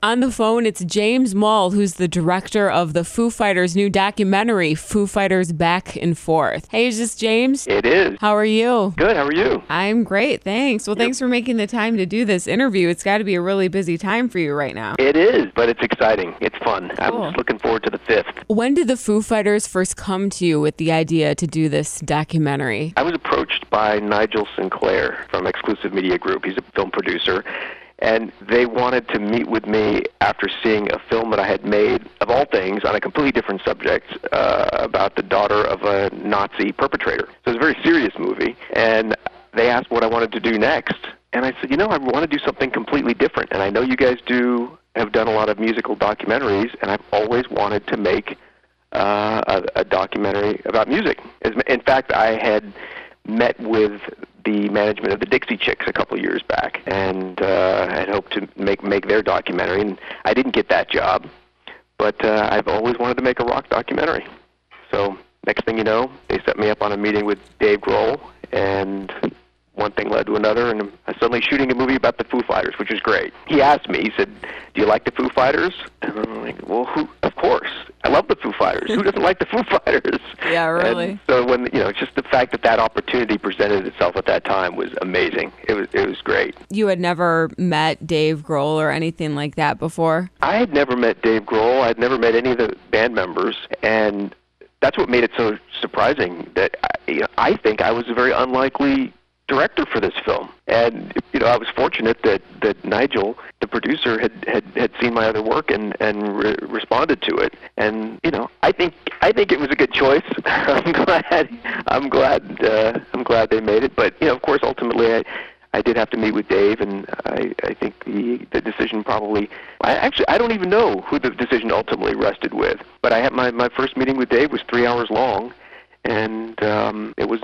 On the phone, it's James Moll, who's the director of the Foo Fighters' new documentary, Foo Fighters Back and Forth. Hey, is this James? It is. How are you? Good. How are you? I'm great, thanks. Well, thanks for making the time to do this interview. It's got to be a really busy time for you right now. It is, but it's exciting. It's fun. I'm just looking forward to the fifth. When did the Foo Fighters first come to you with the idea to do this documentary? I was approached by Nigel Sinclair from Exclusive Media Group. He's a film producer. And they wanted to meet with me after seeing a film that I had made, of all things, on a completely different subject uh, about the daughter of a Nazi perpetrator. So it was a very serious movie. And they asked what I wanted to do next. And I said, you know, I want to do something completely different. And I know you guys do have done a lot of musical documentaries, and I've always wanted to make uh, a, a documentary about music. In fact, I had met with the management of the Dixie Chicks a couple years back, and uh, had hoped to make make their documentary. And I didn't get that job, but uh, I've always wanted to make a rock documentary. So next thing you know, they set me up on a meeting with Dave Grohl, and one thing led to another, and I'm suddenly shooting a movie about the Foo Fighters, which is great. He asked me, he said, "Do you like the Foo Fighters?" And I'm like, "Well, who? Of course, I love the Foo Fighters. who doesn't like the Foo Fighters?" Yeah, really. And so when you know, just the fact that that opportunity presented itself at that time was amazing. It was it was great. You had never met Dave Grohl or anything like that before? I had never met Dave Grohl. I'd never met any of the band members, and that's what made it so surprising. That I, you know, I think I was a very unlikely director for this film, and you know, I was fortunate that that Nigel, the producer, had had, had seen my other work and and re- responded to it. And you know, I think I think it was a good choice. I'm glad I'm glad uh, I'm glad they made it. But you know, of course, ultimately, I. I did have to meet with Dave, and I, I think the the decision probably. I actually I don't even know who the decision ultimately rested with. But I had my my first meeting with Dave was three hours long, and um, it was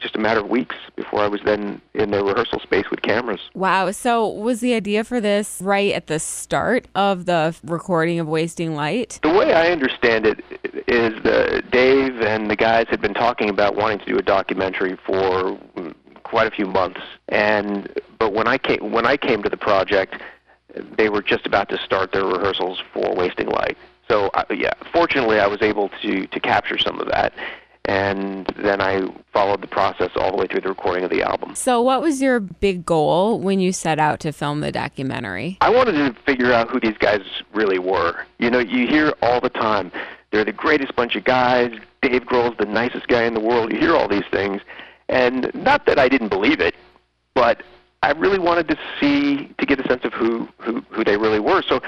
just a matter of weeks before I was then in the rehearsal space with cameras. Wow. So, was the idea for this right at the start of the recording of Wasting Light? The way I understand it is that Dave and the guys had been talking about wanting to do a documentary for quite a few months, and but when I came when I came to the project, they were just about to start their rehearsals for Wasting Light. So uh, yeah, fortunately, I was able to to capture some of that, and then I followed the process all the way through the recording of the album. So, what was your big goal when you set out to film the documentary? I wanted to figure out who these guys really were. You know, you hear all the time, they're the greatest bunch of guys. Dave Grohl's the nicest guy in the world. You hear all these things, and not that I didn't believe it, but I really wanted to see to get a sense of who who who they really were. So,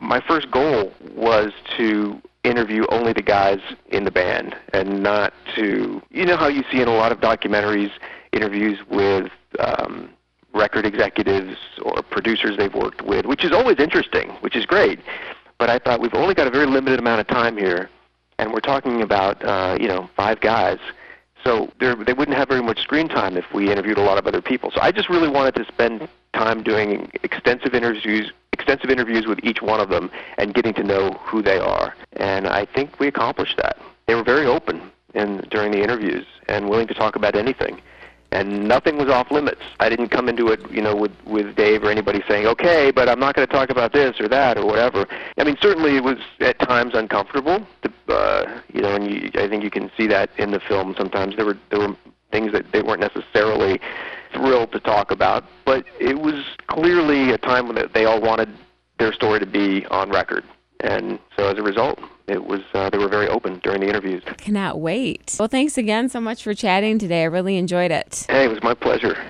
my first goal was to interview only the guys in the band and not to you know how you see in a lot of documentaries interviews with um, record executives or producers they've worked with, which is always interesting, which is great. But I thought we've only got a very limited amount of time here, and we're talking about uh, you know five guys. So they wouldn't have very much screen time if we interviewed a lot of other people. So I just really wanted to spend time doing extensive interviews, extensive interviews with each one of them, and getting to know who they are. And I think we accomplished that. They were very open in during the interviews and willing to talk about anything. And nothing was off limits. I didn't come into it, you know, with with Dave or anybody saying, "Okay, but I'm not going to talk about this or that or whatever." I mean, certainly it was at times uncomfortable. To, uh, you know, and you, I think you can see that in the film. Sometimes there were there were things that they weren't necessarily thrilled to talk about, but it was clearly a time when they all wanted their story to be on record. And so as a result, it was uh, they were very open during the interviews. Cannot wait. Well, thanks again so much for chatting today. I really enjoyed it. Hey, it was my pleasure.